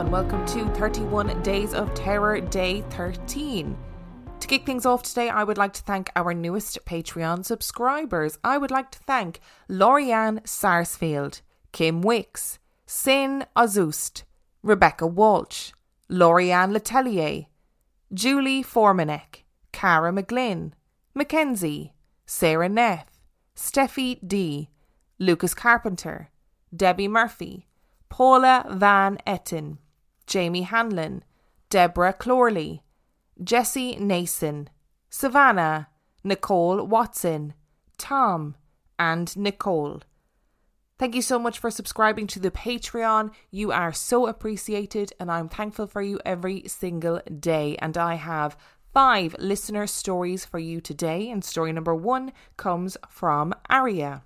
And welcome to 31 Days of Terror Day 13. To kick things off today, I would like to thank our newest Patreon subscribers. I would like to thank Lorianne Sarsfield, Kim Wicks, Sin Azust, Rebecca Walsh, Lorianne Letellier, Julie Formanek, Cara McGlynn, Mackenzie, Sarah Neff, Steffi D, Lucas Carpenter, Debbie Murphy, Paula Van Etten, Jamie Hanlon, Deborah Clorley, Jesse Nason, Savannah, Nicole Watson, Tom, and Nicole. Thank you so much for subscribing to the Patreon. You are so appreciated, and I'm thankful for you every single day. And I have five listener stories for you today. And story number one comes from Aria.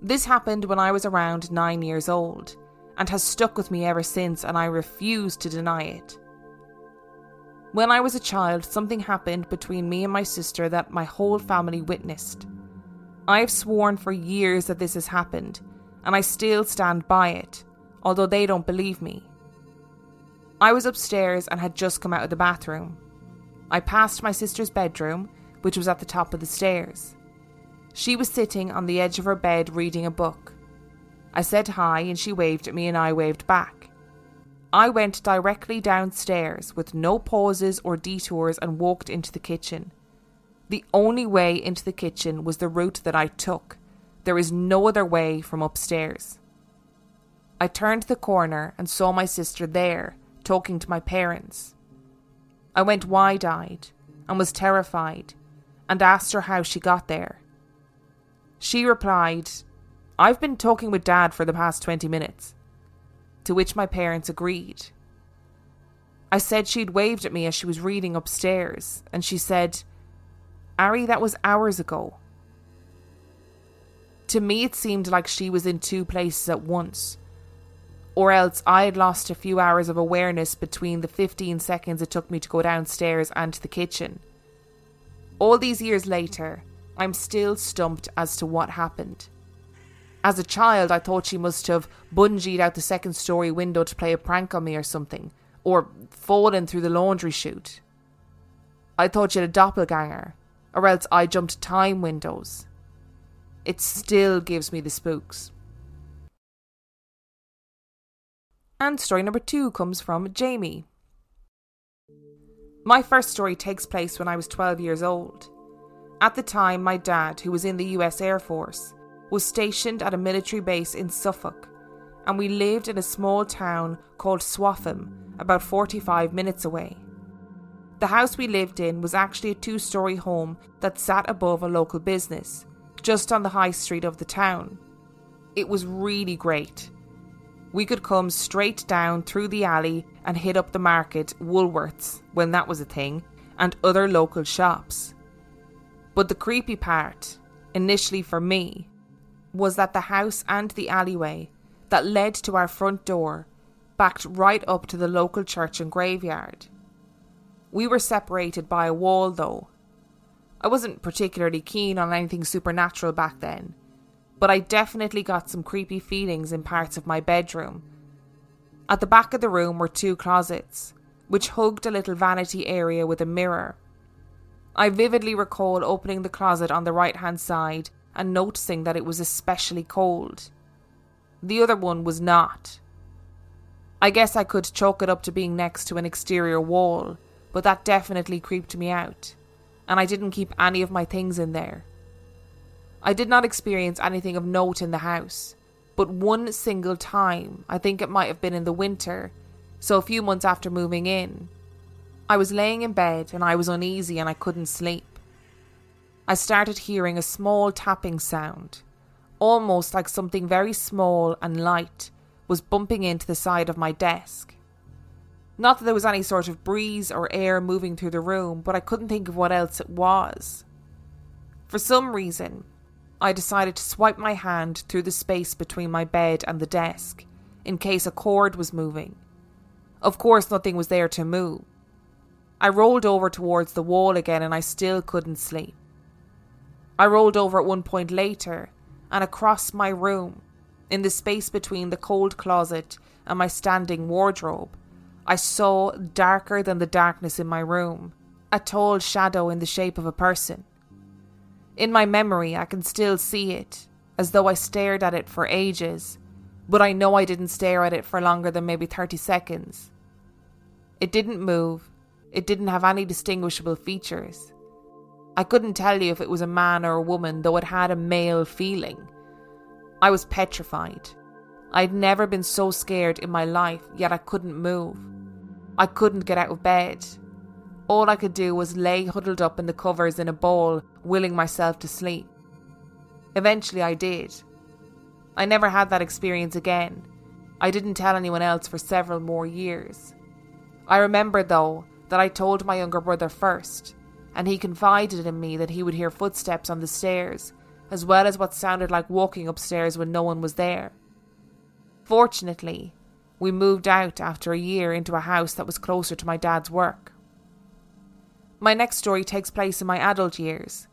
This happened when I was around nine years old and has stuck with me ever since, and I refuse to deny it. When I was a child, something happened between me and my sister that my whole family witnessed. I have sworn for years that this has happened, and I still stand by it, although they don't believe me. I was upstairs and had just come out of the bathroom. I passed my sister's bedroom, which was at the top of the stairs. She was sitting on the edge of her bed reading a book. I said hi and she waved at me and I waved back. I went directly downstairs with no pauses or detours and walked into the kitchen. The only way into the kitchen was the route that I took. There is no other way from upstairs. I turned the corner and saw my sister there, talking to my parents. I went wide eyed and was terrified and asked her how she got there. She replied, I've been talking with Dad for the past 20 minutes. To which my parents agreed. I said she'd waved at me as she was reading upstairs, and she said, Ari, that was hours ago. To me, it seemed like she was in two places at once. Or else I had lost a few hours of awareness between the 15 seconds it took me to go downstairs and to the kitchen. All these years later, I'm still stumped as to what happened. As a child, I thought she must have bungeed out the second story window to play a prank on me or something, or fallen through the laundry chute. I thought she had a doppelganger, or else I jumped time windows. It still gives me the spooks. And story number two comes from Jaimie. My first story takes place when I was 12 years old. At the time, my dad, who was in the US Air Force, was stationed at a military base in Suffolk, and we lived in a small town called Swaffham, about 45 minutes away. The house we lived in was actually a two story home that sat above a local business, just on the high street of the town. It was really great. We could come straight down through the alley and hit up the market, Woolworths, when that was a thing, and other local shops. But the creepy part, initially for me, was that the house and the alleyway that led to our front door backed right up to the local church and graveyard. We were separated by a wall, though. I wasn't particularly keen on anything supernatural back then, but I definitely got some creepy feelings in parts of my bedroom. At the back of the room were two closets, which hugged a little vanity area with a mirror. I vividly recall opening the closet on the right hand side and noticing that it was especially cold. The other one was not. I guess I could chalk it up to being next to an exterior wall, but that definitely creeped me out, and I didn't keep any of my things in there. I did not experience anything of note in the house, but one single time, I think it might have been in the winter, so a few months after moving in, I was laying in bed and I was uneasy and I couldn't sleep. I started hearing a small tapping sound, almost like something very small and light was bumping into the side of my desk. Not that there was any sort of breeze or air moving through the room, but I couldn't think of what else it was. For some reason, I decided to swipe my hand through the space between my bed and the desk, in case a cord was moving. Of course, nothing was there to move. I rolled over towards the wall again and I still couldn't sleep. I rolled over at one point later and across my room, in the space between the cold closet and my standing wardrobe, I saw darker than the darkness in my room, a tall shadow in the shape of a person. In my memory, I can still see it, as though I stared at it for ages, but I know I didn't stare at it for longer than maybe 30 seconds. It didn't move, it didn't have any distinguishable features. I couldn't tell you if it was a man or a woman, though it had a male feeling. I was petrified. I'd never been so scared in my life, yet I couldn't move. I couldn't get out of bed. All I could do was lay huddled up in the covers in a ball, willing myself to sleep. Eventually, I did. I never had that experience again. I didn't tell anyone else for several more years. I remember, though, that I told my younger brother first, and he confided in me that he would hear footsteps on the stairs, as well as what sounded like walking upstairs when no one was there. Fortunately, we moved out after a year into a house that was closer to my dad's work. My next story takes place in my adult years.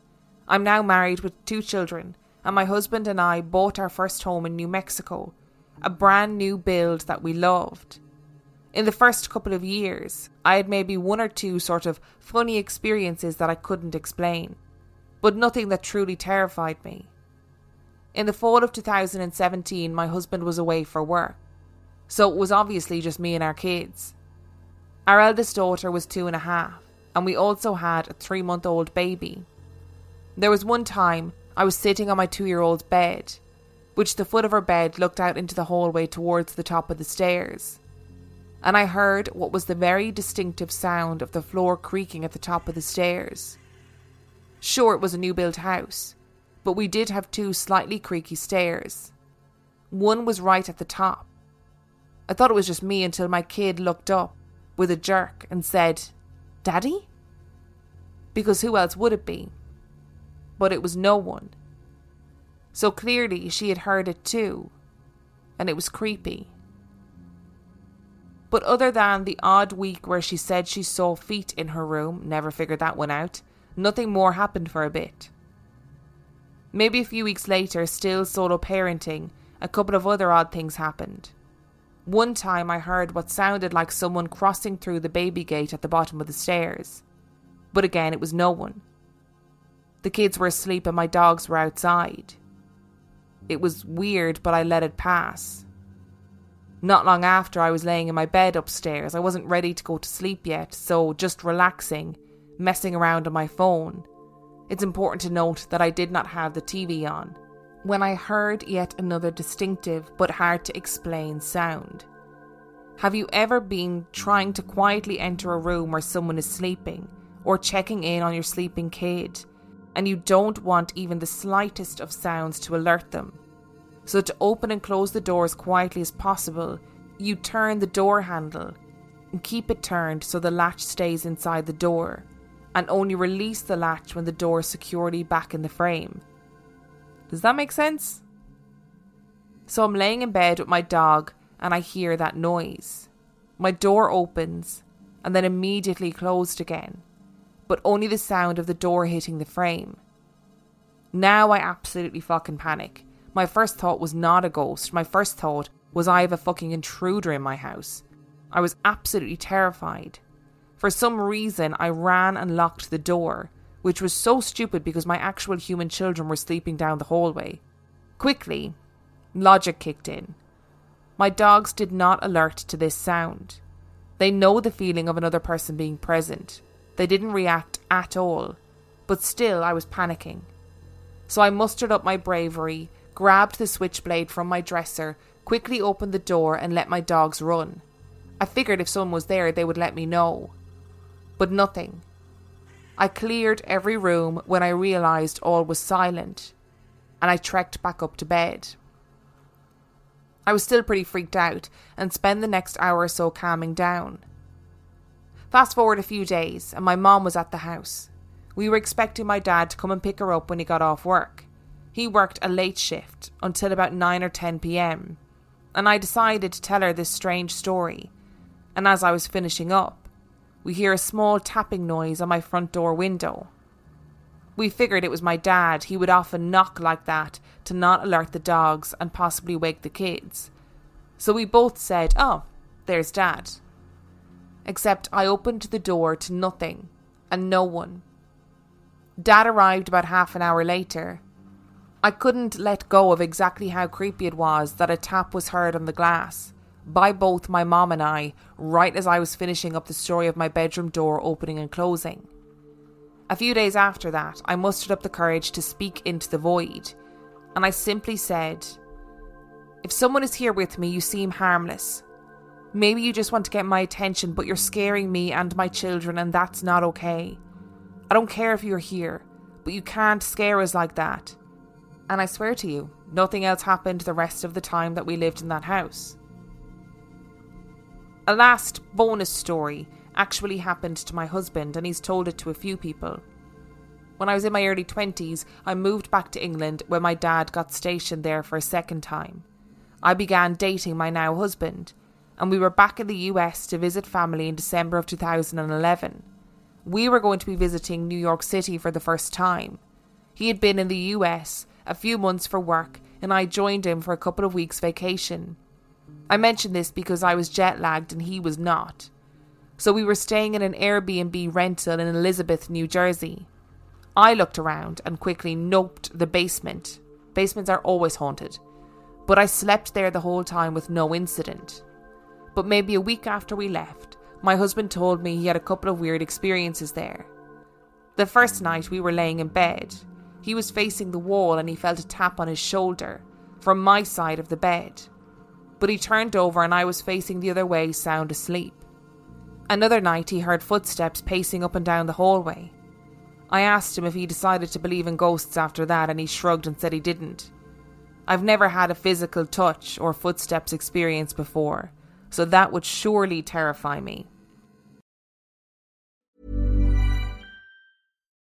I'm now married with two children, and my husband and I bought our first home in New Mexico, a brand new build that we loved. In the first couple of years, I had maybe one or two sort of funny experiences that I couldn't explain, but nothing that truly terrified me. In the fall of 2017, my husband was away for work, so it was obviously just me and our kids. Our eldest daughter was two and a half, and we also had a three month old baby. There was one time I was sitting on my two year old's bed, which the foot of her bed looked out into the hallway towards the top of the stairs. And I heard what was the very distinctive sound of the floor creaking at the top of the stairs. Sure, it was a new built house, but we did have two slightly creaky stairs. One was right at the top. I thought it was just me until my kid looked up with a jerk and said, Daddy? Because who else would it be? But it was no one. So clearly she had heard it too, and it was creepy. But other than the odd week where she said she saw feet in her room, never figured that one out, nothing more happened for a bit. Maybe a few weeks later, still solo parenting, a couple of other odd things happened. One time I heard what sounded like someone crossing through the baby gate at the bottom of the stairs. But again, it was no one. The kids were asleep and my dogs were outside. It was weird, but I let it pass. Not long after, I was laying in my bed upstairs. I wasn't ready to go to sleep yet, so just relaxing, messing around on my phone. It's important to note that I did not have the TV on when I heard yet another distinctive but hard to explain sound. Have you ever been trying to quietly enter a room where someone is sleeping or checking in on your sleeping kid and you don't want even the slightest of sounds to alert them? So, to open and close the door as quietly as possible, you turn the door handle and keep it turned so the latch stays inside the door, and only release the latch when the door is securely back in the frame. Does that make sense? So I'm laying in bed with my dog and I hear that noise. My door opens and then immediately closed again, but only the sound of the door hitting the frame. Now I absolutely fucking panic. My first thought was not a ghost. My first thought was I have a fucking intruder in my house. I was absolutely terrified. For some reason, I ran and locked the door which was so stupid because my actual human children were sleeping down the hallway. Quickly, logic kicked in. My dogs did not alert to this sound. They know the feeling of another person being present. They didn't react at all, but still I was panicking. So I mustered up my bravery, grabbed the switchblade from my dresser, quickly opened the door, and let my dogs run. I figured if someone was there, they would let me know. But nothing. I cleared every room when I realised all was silent, and I trekked back up to bed. I was still pretty freaked out and spent the next hour or so calming down. Fast forward a few days, and my mom was at the house. We were expecting my dad to come and pick her up when he got off work. He worked a late shift until about 9 or 10 pm, and I decided to tell her this strange story. And as I was finishing up, we hear a small tapping noise on my front door window. We figured it was my dad. He would often knock like that to not alert the dogs and possibly wake the kids. So we both said, Oh, there's dad. Except I opened the door to nothing and no one. Dad arrived about half an hour later. I couldn't let go of exactly how creepy it was that a tap was heard on the glass by both my mom and I right as I was finishing up the story of my bedroom door opening and closing. A few days after that, I mustered up the courage to speak into the void, and I simply said, If someone is here with me, you seem harmless. Maybe you just want to get my attention, but you're scaring me and my children, and that's not okay. I don't care if you're here, but you can't scare us like that. And I swear to you, nothing else happened the rest of the time that we lived in that house. A last bonus story actually happened to my husband, and he's told it to a few people. When I was in my early 20s, I moved back to England where my dad got stationed there for a second time. I began dating my now husband, and we were back in the US to visit family in December of 2011. We were going to be visiting New York City for the first time. He had been in the US a few months for work, and I joined him for a couple of weeks' vacation. I mention this because I was jet lagged and he was not. So we were staying in an Airbnb rental in Elizabeth, New Jersey. I looked around and quickly noped the basement. Basements are always haunted. But I slept there the whole time with no incident. But maybe a week after we left, my husband told me he had a couple of weird experiences there. The first night we were laying in bed, he was facing the wall and he felt a tap on his shoulder from my side of the bed. But he turned over and I was facing the other way, sound asleep. Another night he heard footsteps pacing up and down the hallway. I asked him if he decided to believe in ghosts after that, and he shrugged and said he didn't. I've never had a physical touch or footsteps experience before, so that would surely terrify me.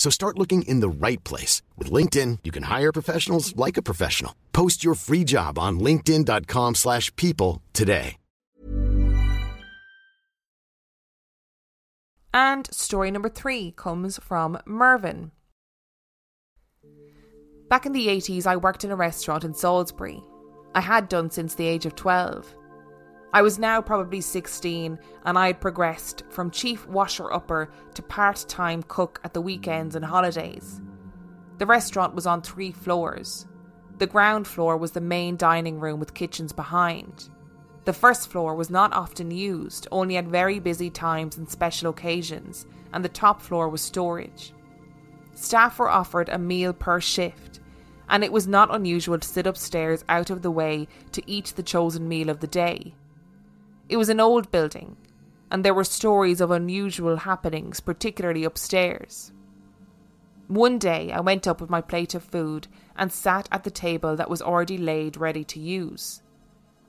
So start looking in the right place. With LinkedIn, you can hire professionals like a professional. Post your free job on linkedin.com slash people today. And story number three comes from Mervyn. Back in the 80s, I worked in a restaurant in Salisbury. I had done since the age of 12. I was now probably 16 and I had progressed from chief washer upper to part time cook at the weekends and holidays. The restaurant was on three floors. The ground floor was the main dining room with kitchens behind. The first floor was not often used, only at very busy times and special occasions, and the top floor was storage. Staff were offered a meal per shift, and it was not unusual to sit upstairs out of the way to eat the chosen meal of the day. It was an old building, and there were stories of unusual happenings, particularly upstairs. One day I went up with my plate of food and sat at the table that was already laid ready to use.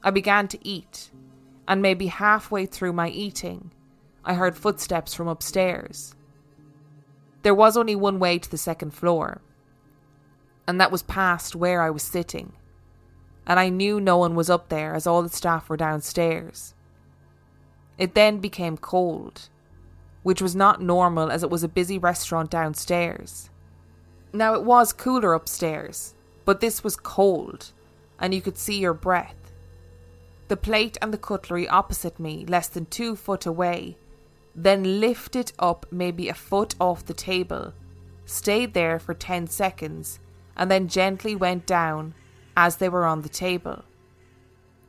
I began to eat, and maybe halfway through my eating, I heard footsteps from upstairs. There was only one way to the second floor, and that was past where I was sitting. And I knew no one was up there as all the staff were downstairs. It then became cold, which was not normal as it was a busy restaurant downstairs. Now it was cooler upstairs, but this was cold, and you could see your breath. The plate and the cutlery opposite me, less than two foot away, then lifted up maybe a foot off the table, stayed there for 10 seconds, and then gently went down as they were on the table.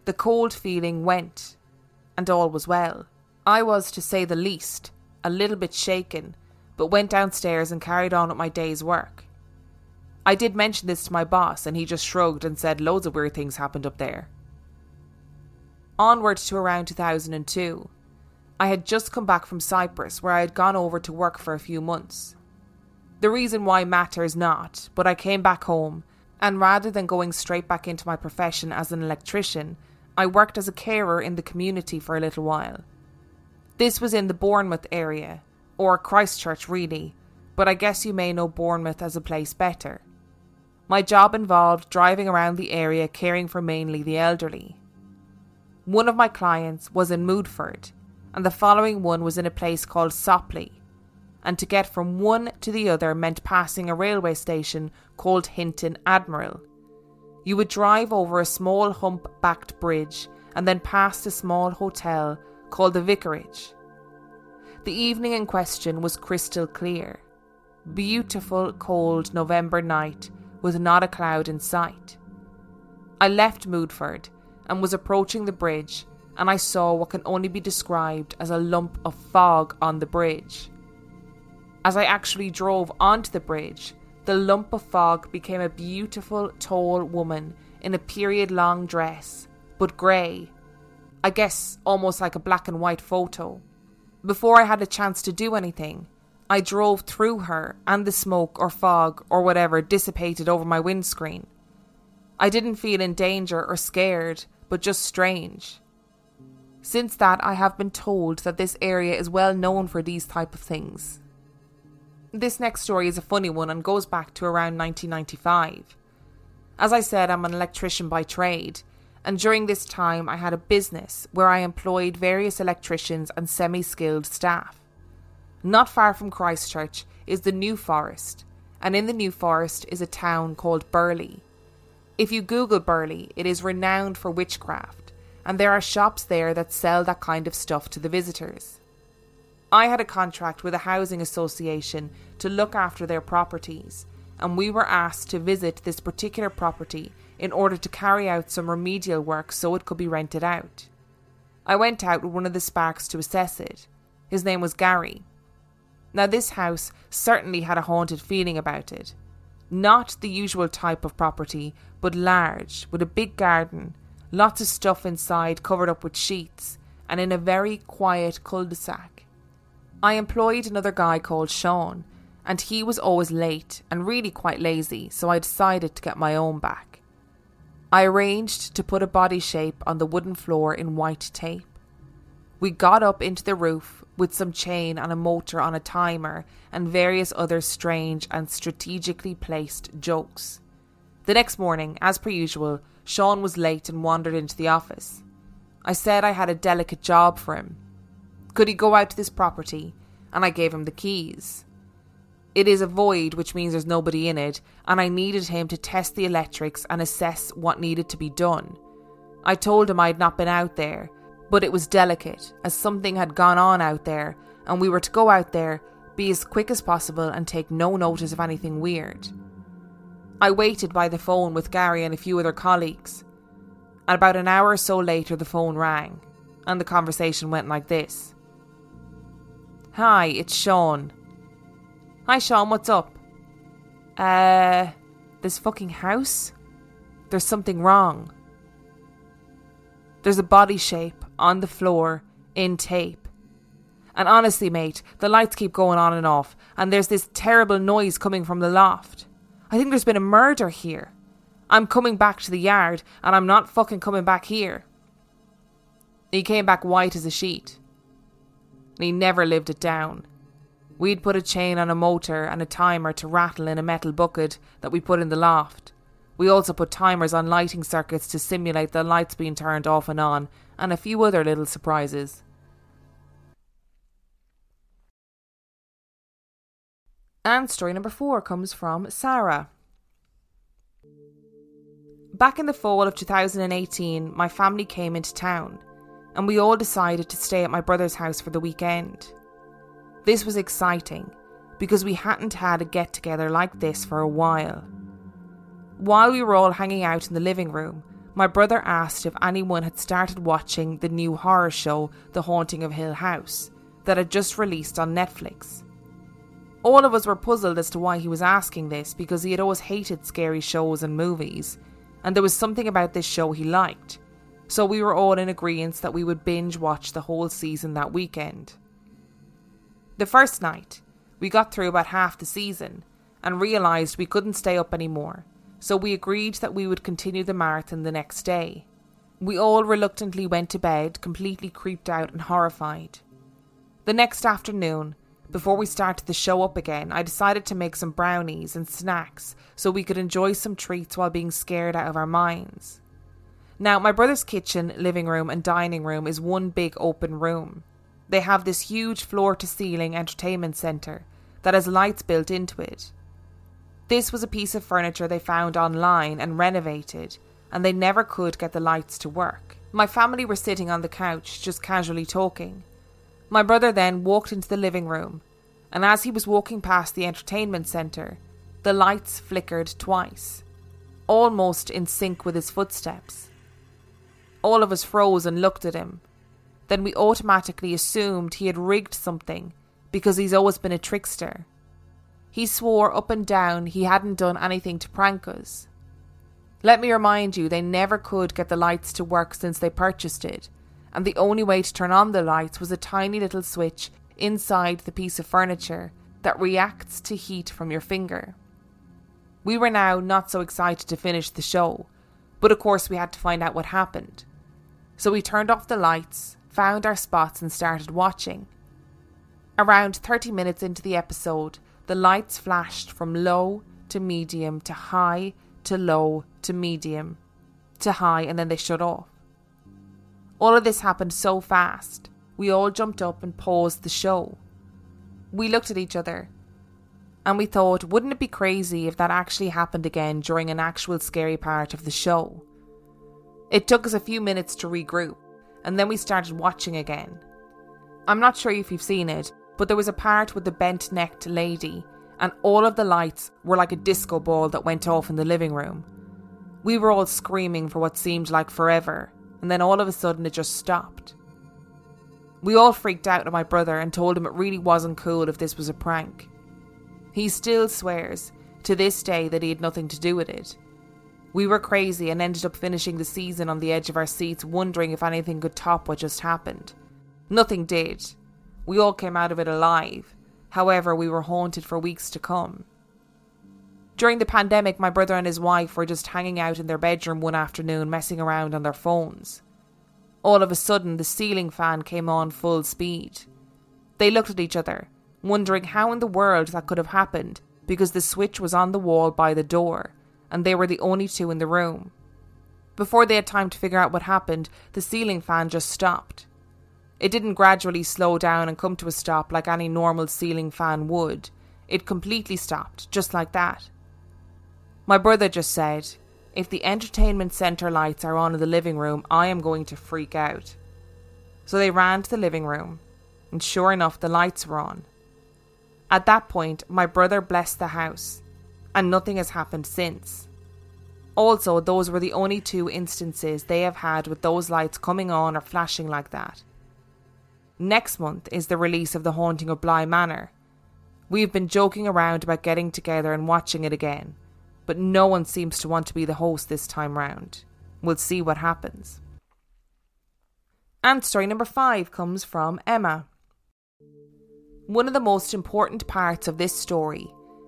The cold feeling went, and all was well. I was, to say the least, a little bit shaken, but went downstairs and carried on with my day's work. I did mention this to my boss, and he just shrugged and said loads of weird things happened up there. Onward to around 2002. I had just come back from Cyprus, where I had gone over to work for a few months. The reason why matters not, but I came back home, and rather than going straight back into my profession as an electrician, I worked as a carer in the community for a little while. This was in the Bournemouth area, or Christchurch really, but I guess you may know Bournemouth as a place better. My job involved driving around the area caring for mainly the elderly. One of my clients was in Mudeford, and the following one was in a place called Sopley. And to get from one to the other meant passing a railway station called Hinton Admiral. You would drive over a small hump backed bridge and then past a small hotel called the Vicarage. The evening in question was crystal clear. Beautiful, cold November night with not a cloud in sight. I left Mudeford and was approaching the bridge and I saw what can only be described as a lump of fog on the bridge. As I actually drove onto the bridge, the lump of fog became a beautiful, tall woman in a period long dress, but grey. I guess almost like a black and white photo. Before I had a chance to do anything, I drove through her and the smoke or fog or whatever dissipated over my windscreen. I didn't feel in danger or scared, but just strange. Since that, I have been told that this area is well known for these type of things. This next story is a funny one and goes back to around 1995. As I said, I'm an electrician by trade, and during this time I had a business where I employed various electricians and semi skilled staff. Not far from Christchurch is the New Forest, and in the New Forest is a town called Burley. If you Google Burley, it is renowned for witchcraft and there are shops there that sell that kind of stuff to the visitors. I had a contract with a housing association to look after their properties, and we were asked to visit this particular property in order to carry out some remedial work so it could be rented out. I went out with one of the sparks to assess it. His name was Gary. Now, this house certainly had a haunted feeling about it. Not the usual type of property, but large, with a big garden lots of stuff inside covered up with sheets, and in a very quiet cul de sac. I employed another guy called Sean, and he was always late and really quite lazy, so I decided to get my own back. I arranged to put a body shape on the wooden floor in white tape. We got up into the roof with some chain and a motor on a timer and various other strange and strategically placed jokes. The next morning, as per usual, Sean was late and wandered into the office. I said I had a delicate job for him. Could he go out to this property? And I gave him the keys. It is a void, which means there's nobody in it, and I needed him to test the electrics and assess what needed to be done. I told him I had not been out there, but it was delicate, as something had gone on out there, and we were to go out there, be as quick as possible, and take no notice of anything weird. I waited by the phone with Gary and a few other colleagues. And about an hour or so later, the phone rang, and the conversation went like this Hi, it's Sean. Hi, Sean, what's up? Uh, this fucking house? There's something wrong. There's a body shape on the floor in tape. And honestly, mate, the lights keep going on and off, and there's this terrible noise coming from the loft. I think there's been a murder here. I'm coming back to the yard, and I'm not fucking coming back here. He came back white as a sheet. And he never lived it down. We'd put a chain on a motor and a timer to rattle in a metal bucket that we put in the loft. We also put timers on lighting circuits to simulate the lights being turned off and on, and a few other little surprises. And story number four comes from Sara. Back in the fall of 2018, my family came into town, and we all decided to stay at my brother's house for the weekend. This was exciting because we hadn't had a get together like this for a while. While we were all hanging out in the living room, my brother asked if anyone had started watching the new horror show, The Haunting of Hill House, that had just released on Netflix. All of us were puzzled as to why he was asking this because he had always hated scary shows and movies, and there was something about this show he liked. So we were all in agreement that we would binge watch the whole season that weekend. The first night, we got through about half the season and realised we couldn't stay up anymore, so we agreed that we would continue the marathon the next day. We all reluctantly went to bed, completely creeped out and horrified. The next afternoon, before we started the show up again, I decided to make some brownies and snacks so we could enjoy some treats while being scared out of our minds. Now, my brother's kitchen, living room, and dining room is one big open room. They have this huge floor to ceiling entertainment centre that has lights built into it. This was a piece of furniture they found online and renovated, and they never could get the lights to work. My family were sitting on the couch, just casually talking. My brother then walked into the living room, and as he was walking past the entertainment centre, the lights flickered twice, almost in sync with his footsteps. All of us froze and looked at him, then we automatically assumed he had rigged something because he's always been a trickster. He swore up and down he hadn't done anything to prank us. Let me remind you, they never could get the lights to work since they purchased it, and the only way to turn on the lights was a tiny little switch inside the piece of furniture that reacts to heat from your finger. We were now not so excited to finish the show, but of course we had to find out what happened. So we turned off the lights, found our spots, and started watching. Around 30 minutes into the episode, the lights flashed from low to medium to high to low to medium to high, and then they shut off. All of this happened so fast, we all jumped up and paused the show. We looked at each other and we thought, wouldn't it be crazy if that actually happened again during an actual scary part of the show? It took us a few minutes to regroup, and then we started watching again. I'm not sure if you've seen it, but there was a part with the bent necked lady, and all of the lights were like a disco ball that went off in the living room. We were all screaming for what seemed like forever, and then all of a sudden it just stopped. We all freaked out at my brother and told him it really wasn't cool if this was a prank. He still swears, to this day, that he had nothing to do with it. We were crazy and ended up finishing the season on the edge of our seats, wondering if anything could top what just happened. Nothing did. We all came out of it alive. However, we were haunted for weeks to come. During the pandemic, my brother and his wife were just hanging out in their bedroom one afternoon, messing around on their phones. All of a sudden, the ceiling fan came on full speed. They looked at each other, wondering how in the world that could have happened because the switch was on the wall by the door and they were the only two in the room. Before they had time to figure out what happened, the ceiling fan just stopped. It didn't gradually slow down and come to a stop like any normal ceiling fan would. It completely stopped, just like that. My brother just said, If the entertainment centre lights are on in the living room, I am going to freak out. So they ran to the living room, and sure enough, the lights were on. At that point, my brother blessed the house and nothing has happened since. Also, those were the only two instances they have had with those lights coming on or flashing like that. Next month is the release of The Haunting of Bly Manor. We've been joking around about getting together and watching it again, but no one seems to want to be the host this time round. We'll see what happens. And story number five comes from Emma. One of the most important parts of this story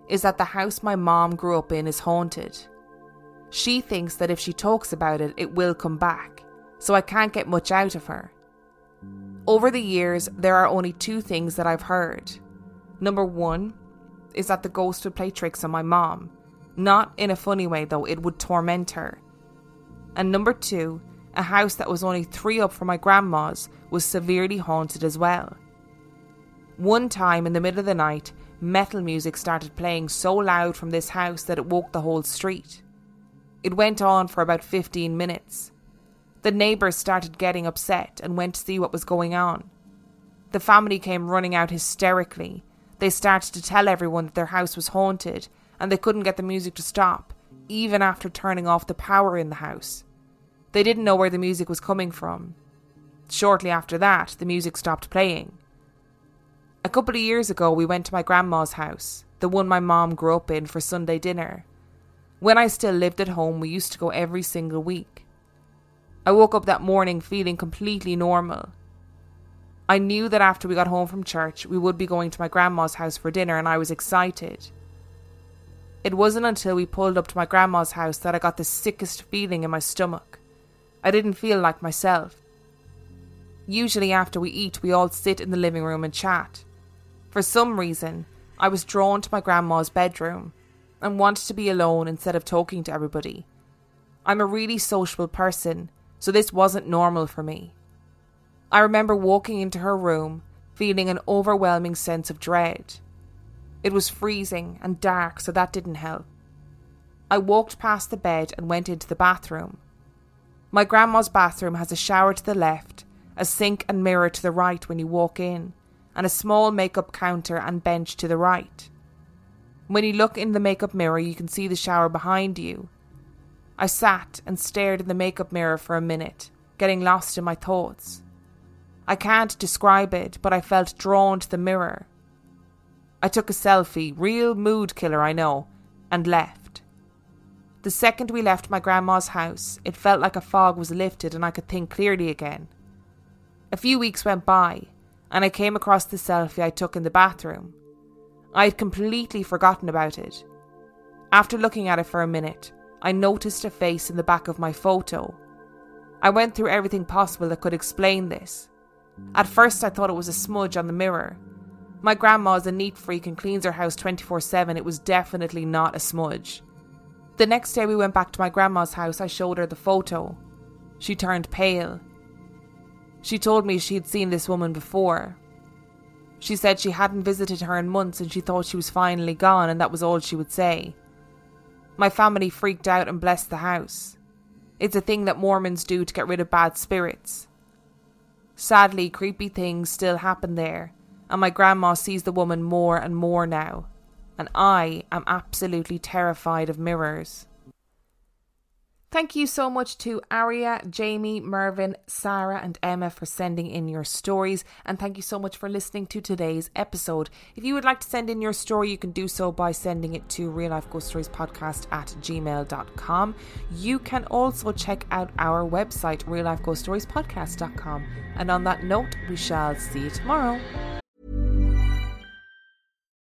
is that the house my mom grew up in is haunted. She thinks that if she talks about it, it will come back, so I can't get much out of her. Over the years, there are only two things that I've heard. Number one is that the ghost would play tricks on my mom. Not in a funny way, though, it would torment her. And number two, a house that was only three up from my grandma's was severely haunted as well. One time in the middle of the night, metal music started playing so loud from this house that it woke the whole street. It went on for about 15 minutes. The neighbours started getting upset and went to see what was going on. The family came running out hysterically. They started to tell everyone that their house was haunted and they couldn't get the music to stop, even after turning off the power in the house. They didn't know where the music was coming from. Shortly after that, the music stopped playing. A couple of years ago, we went to my grandma's house, the one my mom grew up in, for Sunday dinner. When I still lived at home, we used to go every single week. I woke up that morning feeling completely normal. I knew that after we got home from church, we would be going to my grandma's house for dinner, and I was excited. It wasn't until we pulled up to my grandma's house that I got the sickest feeling in my stomach. I didn't feel like myself. Usually, after we eat, we all sit in the living room and chat. For some reason, I was drawn to my grandma's bedroom and wanted to be alone instead of talking to everybody. I'm a really sociable person, so this wasn't normal for me. I remember walking into her room, feeling an overwhelming sense of dread. It was freezing and dark, so that didn't help. I walked past the bed and went into the bathroom. My grandma's bathroom has a shower to the left, a sink and mirror to the right when you walk in, and a small makeup counter and bench to the right. When you look in the makeup mirror, you can see the shower behind you. I sat and stared in the makeup mirror for a minute, getting lost in my thoughts. I can't describe it, but I felt drawn to the mirror. I took a selfie, real mood killer, I know, and left. The second we left my grandma's house, it felt like a fog was lifted and I could think clearly again. A few weeks went by, and I came across the selfie I took in the bathroom. I had completely forgotten about it. After looking at it for a minute, I noticed a face in the back of my photo. I went through everything possible that could explain this. At first, I thought it was a smudge on the mirror. My grandma is a neat freak and cleans her house 24 7. It was definitely not a smudge. The next day, we went back to my grandma's house. I showed her the photo. She turned pale. She told me she had seen this woman before. She said she hadn't visited her in months and she thought she was finally gone, and that was all she would say. My family freaked out and blessed the house. It's a thing that Mormons do to get rid of bad spirits. Sadly, creepy things still happen there, and my grandma sees the woman more and more now, and I am absolutely terrified of mirrors. Thank you so much to Aria, Jaimie, Mervyn, Sara, and Emma for sending in your stories. And thank you so much for listening to today's episode. If you would like to send in your story, you can do so by sending it to real life ghost stories podcast at gmail.com. You can also check out our website, real life ghost stories podcast.com. And on that note, we shall see you tomorrow.